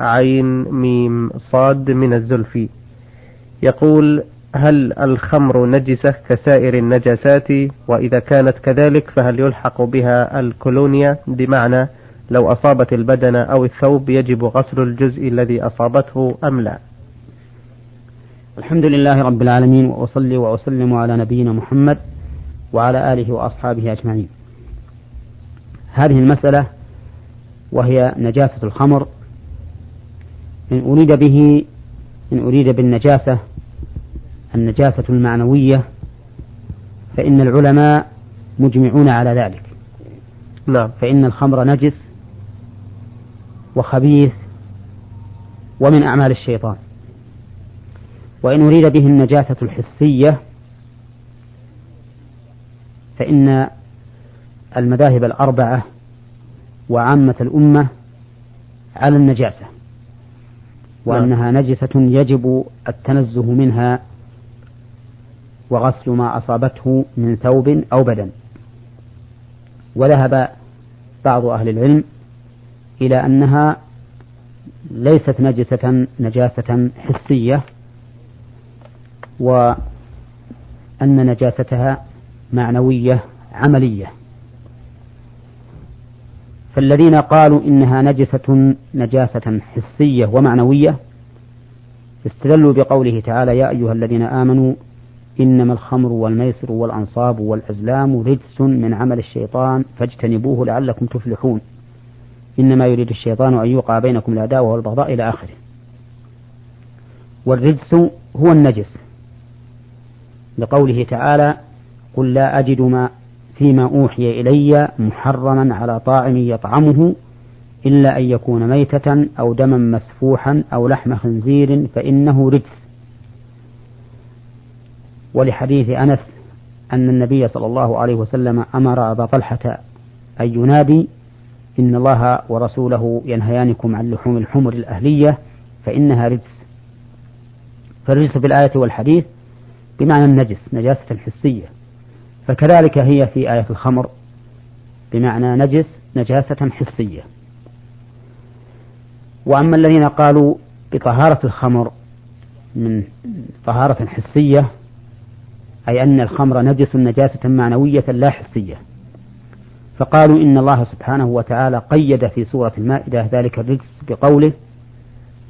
عين ميم صاد من الزلفي يقول هل الخمر نجسة كسائر النجاسات؟ وإذا كانت كذلك فهل يلحق بها الكولونيا؟ بمعنى لو أصابت البدن أو الثوب يجب غسل الجزء الذي أصابته أم لا. الحمد لله رب العالمين وأصلي وأسلم على نبينا محمد وعلى آله وأصحابه أجمعين. هذه المسألة وهي نجاسة الخمر. إن أريد به إن أريد بالنجاسة النجاسة المعنوية فإن العلماء مجمعون على ذلك. نعم. فإن الخمر نجس وخبيث ومن أعمال الشيطان. وإن أريد به النجاسة الحسية فإن المذاهب الأربعة وعامة الأمة على النجاسة. وأنها نجسة يجب التنزه منها وغسل ما أصابته من ثوب أو بدن. وذهب بعض أهل العلم إلى أنها ليست نجسة نجاسة حسية وأن نجاستها معنوية عملية. فالذين قالوا إنها نجسة نجاسة حسية ومعنوية استدلوا بقوله تعالى يا أيها الذين آمنوا إنما الخمر والميسر والأنصاب والأزلام رجس من عمل الشيطان فاجتنبوه لعلكم تفلحون. إنما يريد الشيطان أن يوقع بينكم العداوة والبغضاء إلى آخره. والرجس هو النجس. لقوله تعالى قل لا أجد ما فيما أوحي إلي محرما على طاعم يطعمه إلا أن يكون ميتة أو دما مسفوحا أو لحم خنزير فإنه رجس. ولحديث أنس أن النبي صلى الله عليه وسلم أمر أبا طلحة أن ينادي إن الله ورسوله ينهيانكم عن لحوم الحمر الأهلية فإنها رجس. فالرجس في الآية والحديث بمعنى النجس نجاسة حسية فكذلك هي في آية الخمر بمعنى نجس نجاسة حسية. وأما الذين قالوا بطهارة الخمر من طهارة حسية أي أن الخمر نجس نجاسة معنوية لا حسية. فقالوا إن الله سبحانه وتعالى قيد في سورة المائدة ذلك الرجس بقوله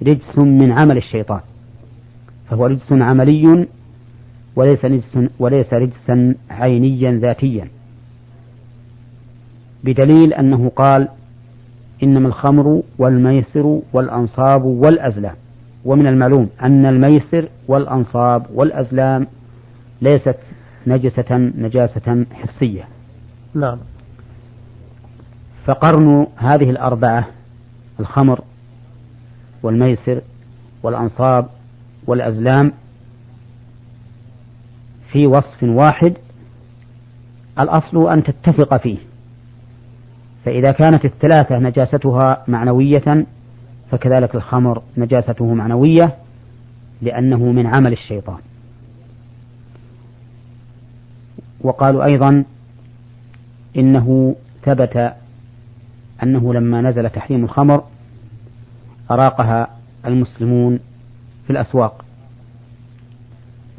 رجس من عمل الشيطان. فهو رجس عملي وليس رجسا وليس رجسا عينيا ذاتيا. بدليل أنه قال إنما الخمر والميسر والأنصاب والأزلام. ومن المعلوم أن الميسر والأنصاب والأزلام ليست نجسة نجاسة حسية. نعم. فقرن هذه الأربعة الخمر والميسر والأنصاب والأزلام في وصف واحد الأصل أن تتفق فيه. فإذا كانت الثلاثة نجاستها معنوية فكذلك الخمر نجاسته معنوية لأنه من عمل الشيطان. وقالوا أيضا إنه ثبت أنه لما نزل تحريم الخمر أراقها المسلمون في الأسواق.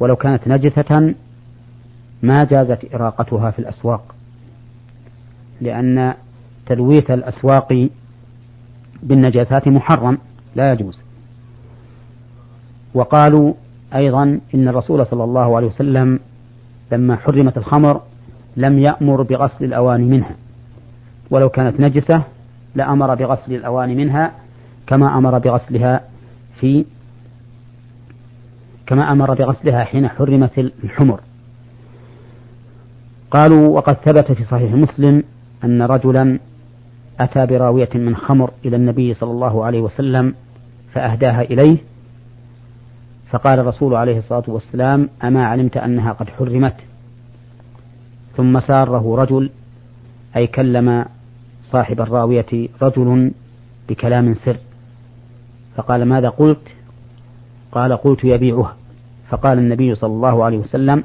ولو كانت نجسة ما جازت إراقتها في الأسواق لأن تلويث الأسواق بالنجاسات محرم لا يجوز. وقالوا أيضا إن الرسول صلى الله عليه وسلم لما حرمت الخمر لم يأمر بغسل الأواني منها. ولو كانت نجسة لأمر بغسل الأواني منها كما أمر بغسلها في كما أمر بغسلها حين حرمت الحمر. قالوا وقد ثبت في صحيح مسلم أن رجلا أتى براوية من خمر إلى النبي صلى الله عليه وسلم فأهداها إليه فقال الرسول عليه الصلاة والسلام أما علمت أنها قد حرمت؟ ثم ساره رجل أي كلم صاحب الراوية رجل بكلام سر فقال ماذا قلت؟ قال قلت يبيعها فقال النبي صلى الله عليه وسلم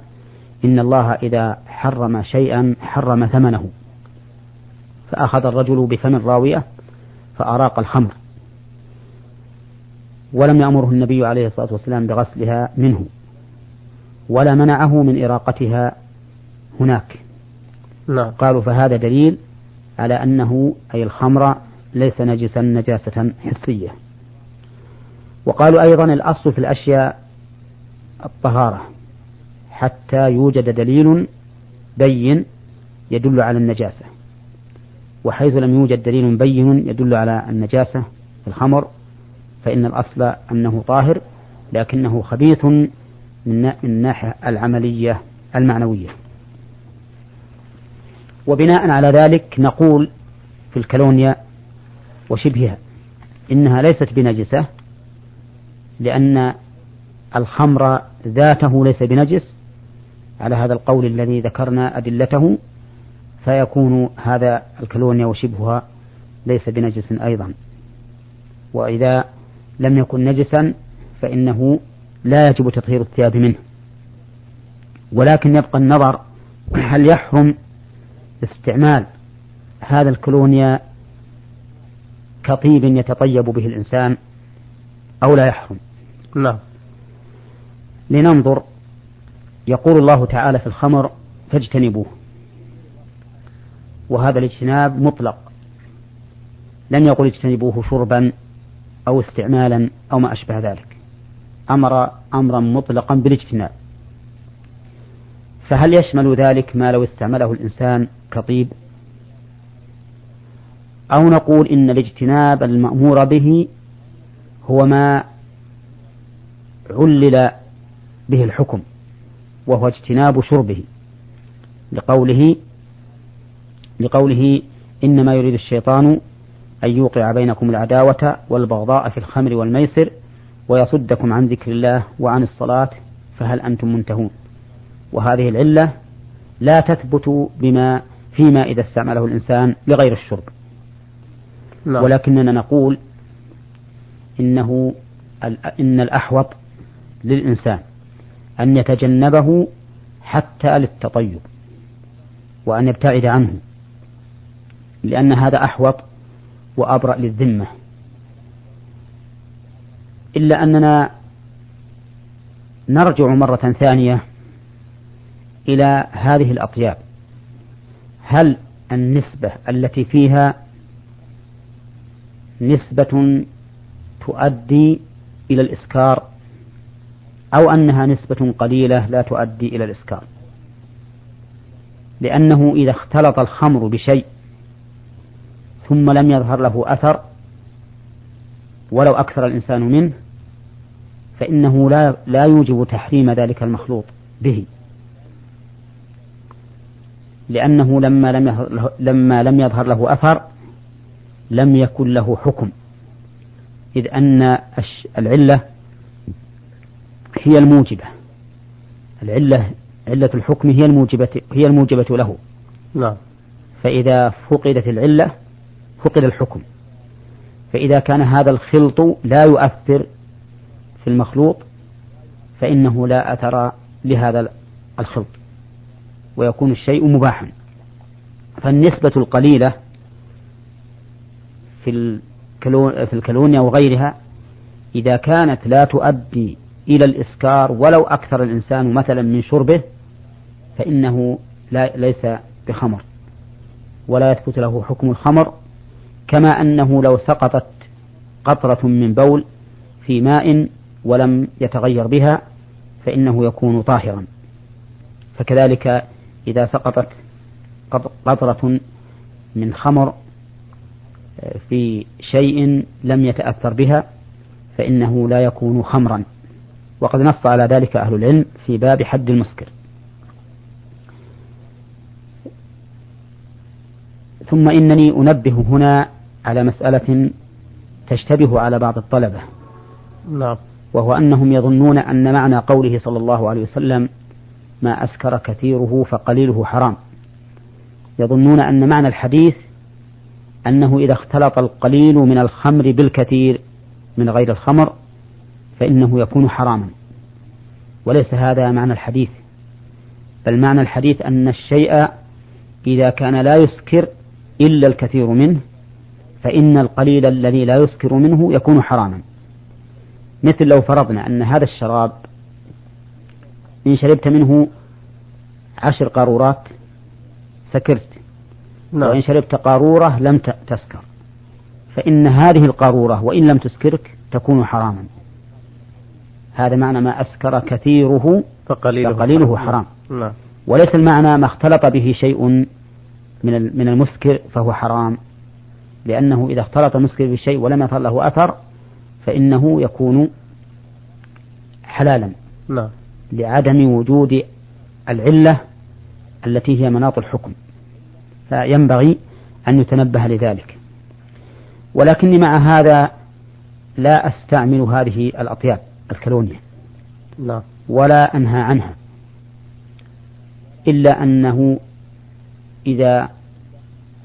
إن الله إذا حرم شيئا حرم ثمنه. فأخذ الرجل بفم الراوية فأراق الخمر. ولم يأمره النبي عليه الصلاة والسلام بغسلها منه. ولا منعه من إراقتها هناك. نعم. قالوا فهذا دليل على أنه أي الخمر ليس نجسا نجاسة حسية. وقالوا أيضا الأصل في الأشياء الطهارة. حتى يوجد دليل بين يدل على النجاسة. وحيث لم يوجد دليل بين يدل على النجاسة في الخمر فإن الأصل أنه طاهر لكنه خبيث من الناحية العملية المعنوية. وبناء على ذلك نقول في الكالونيا وشبهها إنها ليست بنجسة لأن الخمر ذاته ليس بنجس على هذا القول الذي ذكرنا أدلته فيكون هذا الكالونيا وشبهها ليس بنجس أيضا. وإذا لم يكن نجسا فإنه لا يجب تطهير الثياب منه. ولكن يبقى النظر هل يحرم استعمال هذا الكولونيا كطيب يتطيب به الإنسان أو لا يحرم؟ نعم. لننظر يقول الله تعالى في الخمر فاجتنبوه. وهذا الاجتناب مطلق. لم يقل اجتنبوه شربا أو استعمالا أو ما أشبه ذلك. أمر أمرا مطلقا بالاجتناب. فهل يشمل ذلك ما لو استعمله الإنسان كطيب؟ أو نقول إن الاجتناب المأمور به هو ما علل به الحكم. وهو اجتناب شربه. لقوله لقوله إنما يريد الشيطان أن يوقع بينكم العداوة والبغضاء في الخمر والميسر ويصدكم عن ذكر الله وعن الصلاة فهل أنتم منتهون. وهذه العلة لا تثبت بما فيما إذا استعمله الإنسان لغير الشرب. نعم. ولكننا نقول إنه إن الأحوط للإنسان. أن يتجنبه حتى للتطيب وأن يبتعد عنه لأن هذا أحوط وأبرأ للذمة. إلا أننا نرجع مرة ثانية إلى هذه الأطياب. هل النسبة التي فيها نسبة تؤدي إلى الإسكار؟ أو أنها نسبة قليلة لا تؤدي إلى الإسكار لأنه إذا اختلط الخمر بشيء ثم لم يظهر له أثر ولو أكثر الإنسان منه فإنه لا لا يوجب تحريم ذلك المخلوط به. لأنه لما لم لما لم يظهر له أثر لم يكن له حكم. إذ أن العلة هي الموجبة. العلة علة الحكم هي الموجبة هي الموجبة له. نعم. فإذا فقدت العلة فقد الحكم. فإذا كان هذا الخلط لا يؤثر في المخلوط فإنه لا أثر لهذا الخلط ويكون الشيء مباحا. فالنسبة القليلة في في الكالونيا وغيرها إذا كانت لا تؤدي إلى الإسكار ولو أكثر الإنسان مثلا من شربه فإنه لا ليس بخمر ولا يثبت له حكم الخمر كما أنه لو سقطت قطرة من بول في ماء ولم يتغير بها فإنه يكون طاهرا. فكذلك إذا سقطت قطرة من خمر آه، في شيء لم يتأثر بها فإنه لا يكون خمرا. وقد نص على ذلك أهل العلم في باب حد المسكر. ثم إنني أنبه هنا على مسألة تشتبه على بعض الطلبة. نعم. وهو أنهم يظنون أن معنى قوله صلى الله عليه وسلم ما أسكر كثيره فقليله حرام. يظنون أن معنى الحديث أنه إذا اختلط القليل من الخمر بالكثير من غير الخمر فإنه يكون حراما. وليس هذا معنى الحديث. بل معنى الحديث أن الشيء إذا كان لا يسكر إلا الكثير منه فإن القليل الذي لا يسكر منه يكون حراما. مثل لو فرضنا أن هذا الشراب إن شربت منه عشر قارورات سكرت نعم. وإن شربت قارورة لم تسكر. فإن هذه القارورة وإن لم تسكرك تكون حراما. هذا معنى ما أسكر كثيره فقليله, فقليله حرام. نعم. وليس المعنى ما اختلط به شيء من من المسكر فهو حرام. لأنه إذا اختلط المسكر بالشيء ولم يظهر له أثر فإنه يكون حلالا. نعم. لعدم وجود العلة التي هي مناط الحكم. فينبغي أن يتنبه لذلك. ولكني مع هذا لا أستعمل هذه الأطياب. الكلونية لا. ولا أنهى عنها. إلا أنه إذا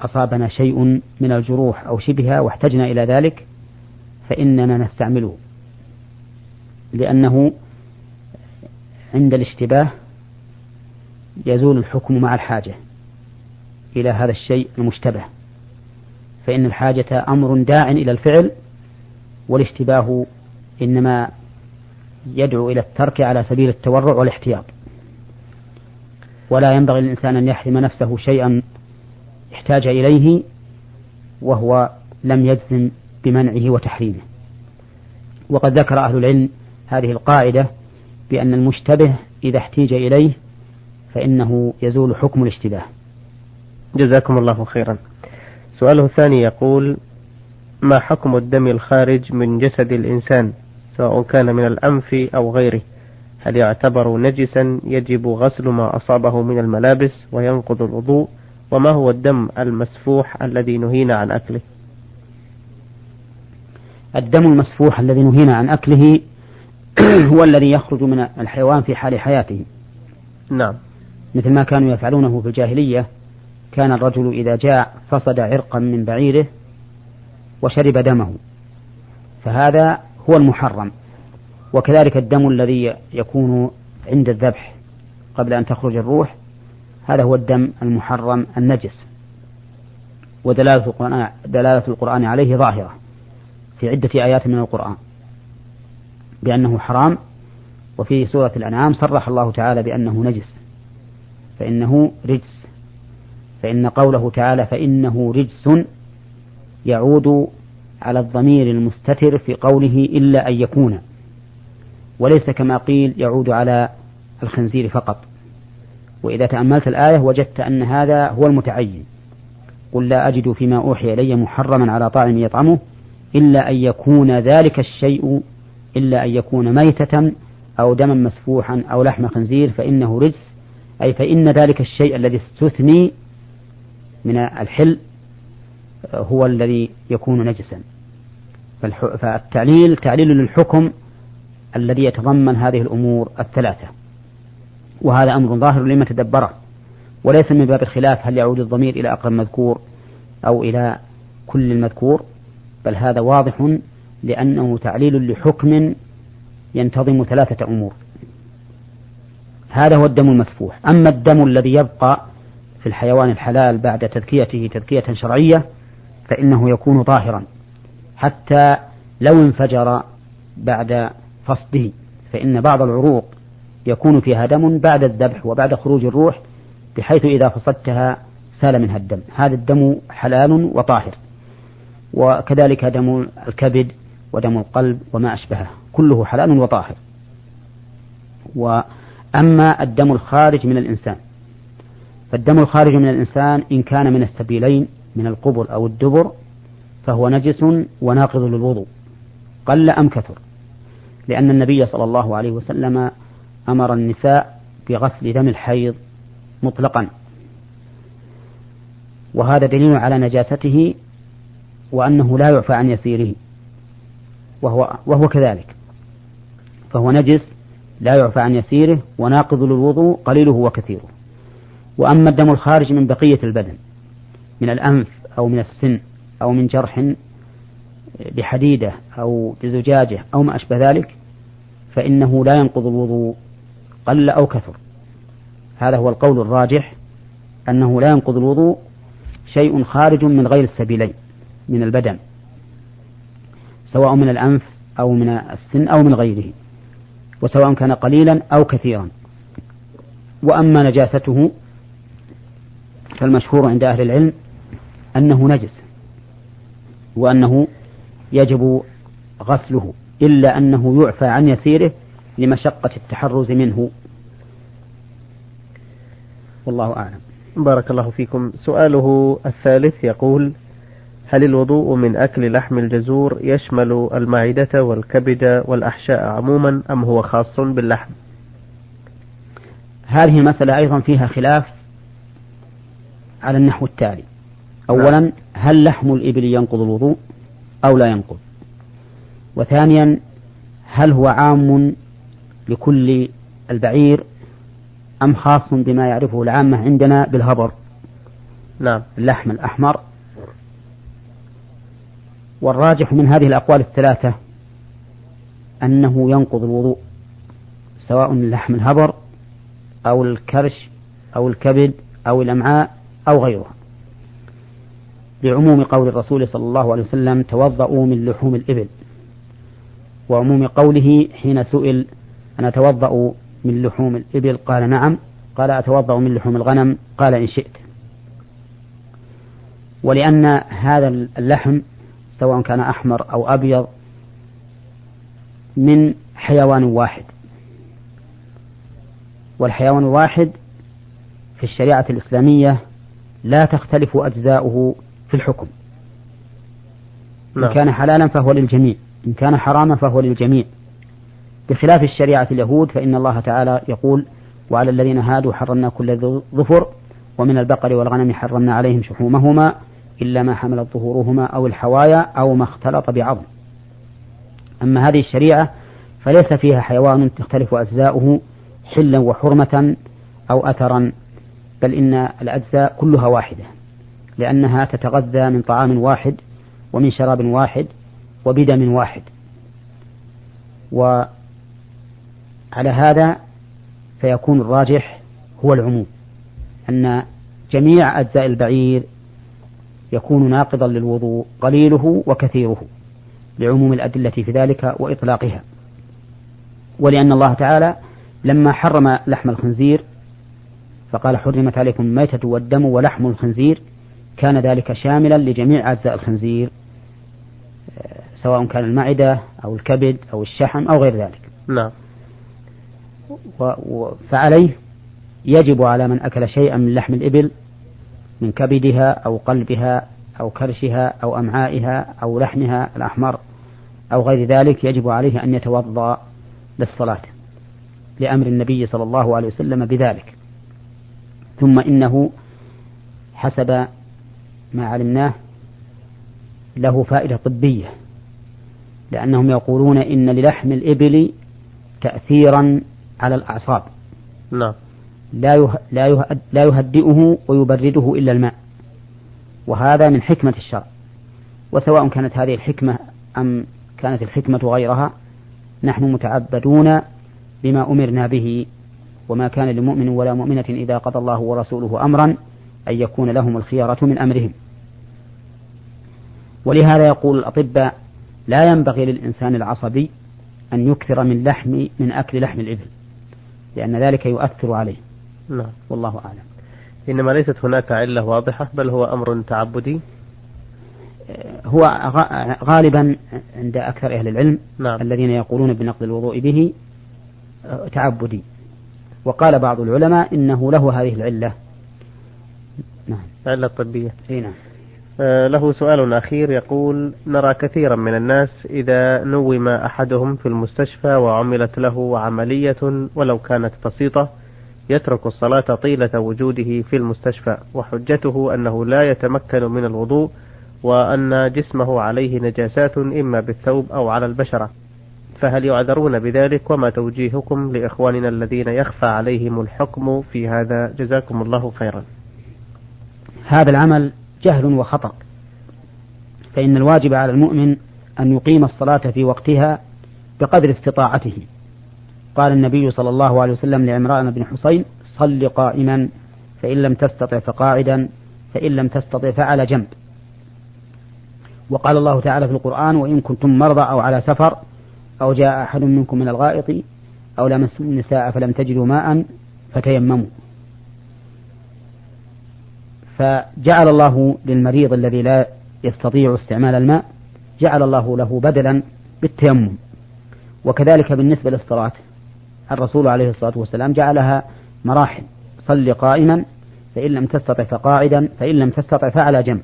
أصابنا شيء من الجروح أو شبهها واحتجنا إلى ذلك فإننا نستعمله. لأنه عند الاشتباه يزول الحكم مع الحاجة إلى هذا الشيء المشتبه. فإن الحاجة أمر داع إلى الفعل والاشتباه إنما يدعو إلى الترك على سبيل التورع والاحتياط. ولا ينبغي للإنسان أن يحرم نفسه شيئا احتاج إليه وهو لم يجزم بمنعه وتحريمه. وقد ذكر أهل العلم هذه القاعدة بأن المشتبه إذا احتيج إليه فإنه يزول حكم الاشتباه. جزاكم الله خيرا. سؤاله الثاني يقول ما حكم الدم الخارج من جسد الإنسان؟ سواء كان من الأنف أو غيره. هل يعتبر نجسا يجب غسل ما أصابه من الملابس وينقض الوضوء؟ وما هو الدم المسفوح الذي نهينا عن أكله؟ الدم المسفوح الذي نهينا عن أكله هو الذي يخرج من الحيوان في حال حياته. نعم. مثل ما كانوا يفعلونه في الجاهلية كان الرجل إذا جاء فصد عرقا من بعيره وشرب دمه. فهذا هو المحرم. وكذلك الدم الذي يكون عند الذبح قبل أن تخرج الروح هذا هو الدم المحرم النجس. ودلالة القرآن, دلالة القرآن عليه ظاهرة في عدة آيات من القرآن بأنه حرام. وفي سورة الأنعام صرح الله تعالى بأنه نجس فإنه رجس. فإن قوله تعالى فإنه رجس يعود على الضمير المستتر في قوله إلا أن يكون. وليس كما قيل يعود على الخنزير فقط. وإذا تأملت الآية وجدت أن هذا هو المتعين. قل لا أجد فيما أوحي إلي محرما على طاعم يطعمه إلا أن يكون ذلك الشيء إلا أن يكون ميتة أو دما مسفوحا أو لحم خنزير فإنه رجس. أي فإن ذلك الشيء الذي استثني من الحل هو الذي يكون نجسا. فالتعليل تعليل للحكم الذي يتضمن هذه الأمور الثلاثة. وهذا أمر ظاهر لمن تدبره. وليس من باب الخلاف هل يعود الضمير إلى أقرب مذكور أو إلى كل المذكور بل هذا واضح لأنه تعليل لحكم ينتظم ثلاثة أمور. هذا هو الدم المسفوح. أما الدم الذي يبقى في الحيوان الحلال بعد تذكيته تذكية شرعية فإنه يكون طاهرا. حتى لو انفجر بعد فصده فإن بعض العروق يكون فيها دم بعد الذبح وبعد خروج الروح بحيث إذا فصدتها سال منها الدم. هذا الدم حلال وطاهر وكذلك دم الكبد ودم القلب وما أشبهه كله حلال وطاهر. وأما الدم الخارج من الإنسان فالدم الخارج من الإنسان إن كان من السبيلين من القبل أو الدبر فهو نجس وناقض للوضوء قل أم كثر لأن النبي صلى الله عليه وسلم أمر النساء بغسل دم الحيض مطلقا. وهذا دليل على نجاسته وأنه لا يعفى عن يسيره وهو, وهو كذلك. فهو نجس لا يعفى عن يسيره وناقض للوضوء قليله وكثيره. وأما الدم الخارج من بقية البدن من الأنف أو من السن أو من جرح بحديدة أو بزجاجة أو ما أشبه ذلك فإنه لا ينقض الوضوء قل أو كثر. هذا هو القول الراجح أنه لا ينقض الوضوء شيء خارج من غير السبيلين من البدن سواء من الأنف أو من السن أو من غيره وسواء كان قليلا أو كثيرا. وأما نجاسته فالمشهور عند أهل العلم أنه نجس. وأنه يجب غسله إلا أنه يعفى عن يسيره لمشقة التحرز منه. والله أعلم. بارك الله فيكم. سؤاله الثالث يقول هل الوضوء من أكل لحم الجزور يشمل المعدة والكبد والأحشاء عموما أم هو خاص باللحم؟ هذه المسألة أيضا فيها خلاف على النحو التالي. أولا نعم. هل لحم الإبل ينقض الوضوء أو لا ينقض؟ وثانيا هل هو عام لكل البعير أم خاص بما يعرفه العامة عندنا بالهبر نعم. اللحم الأحمر. والراجح من هذه الأقوال الثلاثة أنه ينقض الوضوء سواء لحم الهبر أو الكرش أو الكبد أو الأمعاء أو غيرها. لعموم قول الرسول صلى الله عليه وسلم توضأوا من لحوم الإبل. وعموم قوله حين سئل أنا أتوضأ من لحوم الإبل؟ قال نعم. قال أتوضأ من لحوم الغنم؟ قال إن شئت. ولأن هذا اللحم سواء كان أحمر أو أبيض من حيوان واحد. والحيوان الواحد في الشريعة الإسلامية لا تختلف أجزاؤه في الحكم. نعم. إن كان حلالا فهو للجميع. إن كان حراما فهو للجميع. بخلاف الشريعة اليهود فإن الله تعالى يقول وعلى الذين هادوا حرمنا كل ظفر ومن البقر والغنم حرمنا عليهم شحومهما إلا ما حملت ظهورهما أو الحوايا أو ما اختلط بعظم. أما هذه الشريعة فليس فيها حيوان تختلف أجزاؤه حلا وحرمة أو أثرا بل إن الأجزاء كلها واحدة. لأنها تتغذى من طعام واحد ومن شراب واحد وبدم واحد. وعلى هذا فيكون الراجح هو العموم أن جميع أجزاء البعير يكون ناقضا للوضوء قليله وكثيره لعموم الأدلة في ذلك وإطلاقها. ولأن الله تعالى لما حرم لحم الخنزير فقال حرمت عليكم الميتة والدم ولحم الخنزير كان ذلك شاملا لجميع أجزاء الخنزير سواء كان المعدة أو الكبد أو الشحم أو غير ذلك. نعم. و و فعليه يجب على من أكل شيئا من لحم الإبل من كبدها أو قلبها أو كرشها أو أمعائها أو لحمها الأحمر أو غير ذلك يجب عليه أن يتوضأ للصلاة لأمر النبي صلى الله عليه وسلم بذلك. ثم إنه حسب ما علمناه له فائدة طبية لأنهم يقولون إن للحم الإبل تأثيرا على الأعصاب. نعم. لا لا لا يهدئه ويبرده إلا الماء. وهذا من حكمة الشرع. وسواء كانت هذه الحكمة أم كانت الحكمة غيرها نحن متعبدون بما أمرنا به. وما كان لمؤمن ولا مؤمنة إذا قضى الله ورسوله أمرا أن يكون لهم الخيارة من أمرهم. ولهذا يقول الأطباء لا ينبغي للإنسان العصبي أن يكثر من لحم من أكل لحم الإبل لأن ذلك يؤثر عليه. نعم. والله أعلم. إنما ليست هناك علة واضحة بل هو أمر تعبدي. هو غالبا عند أكثر أهل العلم نعم. الذين يقولون بنقض الوضوء به تعبدي. وقال بعض العلماء إنه له هذه العلة. نعم. علة طبية إي نعم. آه، له سؤال أخير يقول نرى كثيرا من الناس إذا نوم أحدهم في المستشفى وعملت له عملية ولو كانت بسيطة يترك الصلاة طيلة وجوده في المستشفى وحجته أنه لا يتمكن من الوضوء وأن جسمه عليه نجاسات إما بالثوب أو على البشرة. فهل يعذرون بذلك؟ وما توجيهكم لإخواننا الذين يخفى عليهم الحكم في هذا؟ جزاكم الله خيرا. هذا العمل جهل وخطأ. فإن الواجب على المؤمن أن يقيم الصلاة في وقتها بقدر استطاعته. قال النبي صلى الله عليه وسلم لعمران بن حسين صل قائما فإن لم تستطع فقاعدا فإن لم تستطع فعلى جنب. وقال الله تعالى في القرآن وإن كنتم مرضى أو على سفر أو جاء أحد منكم من الغائط أو لمستم النساء فلم تجدوا ماء فتيمموا. فجعل الله للمريض الذي لا يستطيع استعمال الماء جعل الله له بدلا بالتيمم. وكذلك بالنسبة للصلاة الرسول عليه الصلاة والسلام جعلها مراحل. صل قائما فإن لم تستطع فقاعدا فإن لم تستطع فعلى جنب.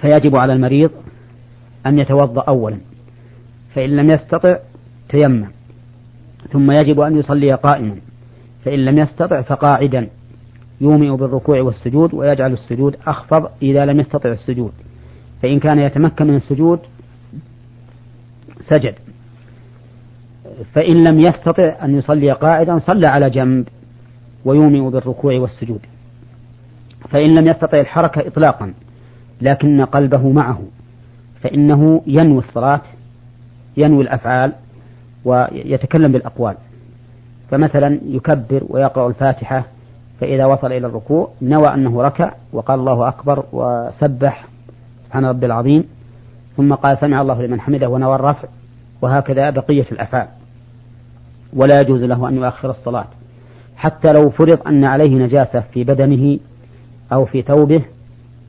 فيجب على المريض أن يتوضأ أولا. فإن لم يستطع تيمم. ثم يجب أن يصلي قائما. فإن لم يستطع فقاعدا. يومئ بالركوع والسجود ويجعل السجود أخفض إذا لم يستطع السجود. فإن كان يتمكن من السجود سجد. فإن لم يستطع أن يصلي قاعدا صلى على جنب ويومئ بالركوع والسجود. فإن لم يستطع الحركة إطلاقا لكن قلبه معه فإنه ينوي الصلاة ينوي الأفعال ويتكلم بالأقوال. فمثلا يكبر ويقرأ الفاتحة فإذا وصل إلى الركوع نوى أنه ركع وقال الله أكبر وسبح سبحان ربي العظيم ثم قال سمع الله لمن حمده ونوى الرفع وهكذا بقية الأفعال. ولا يجوز له أن يؤخر الصلاة. حتى لو فرض أن عليه نجاسة في بدنه أو في ثوبه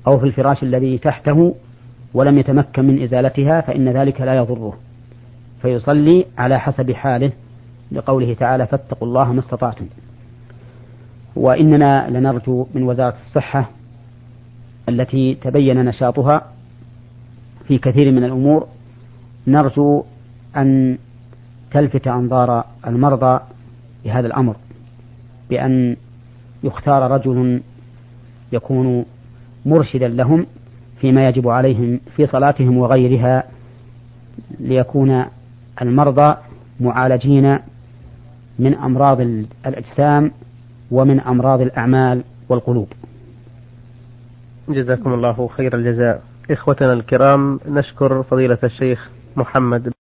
أو في الفراش الذي تحته ولم يتمكن من إزالتها فإن ذلك لا يضره. فيصلي على حسب حاله لقوله تعالى فاتقوا الله ما استطعتم. وإننا لنرجو من وزارة الصحة التي تبين نشاطها في كثير من الأمور نرجو أن تلفت أنظار المرضى بهذا الأمر بأن يختار رجل يكون مرشدا لهم فيما يجب عليهم في صلاتهم وغيرها ليكون المرضى معالجين من أمراض الأجسام ومن أمراض الأعمال والقلوب. جزاكم الله خير الجزاء. إخوتنا الكرام نشكر فضيلة الشيخ محمد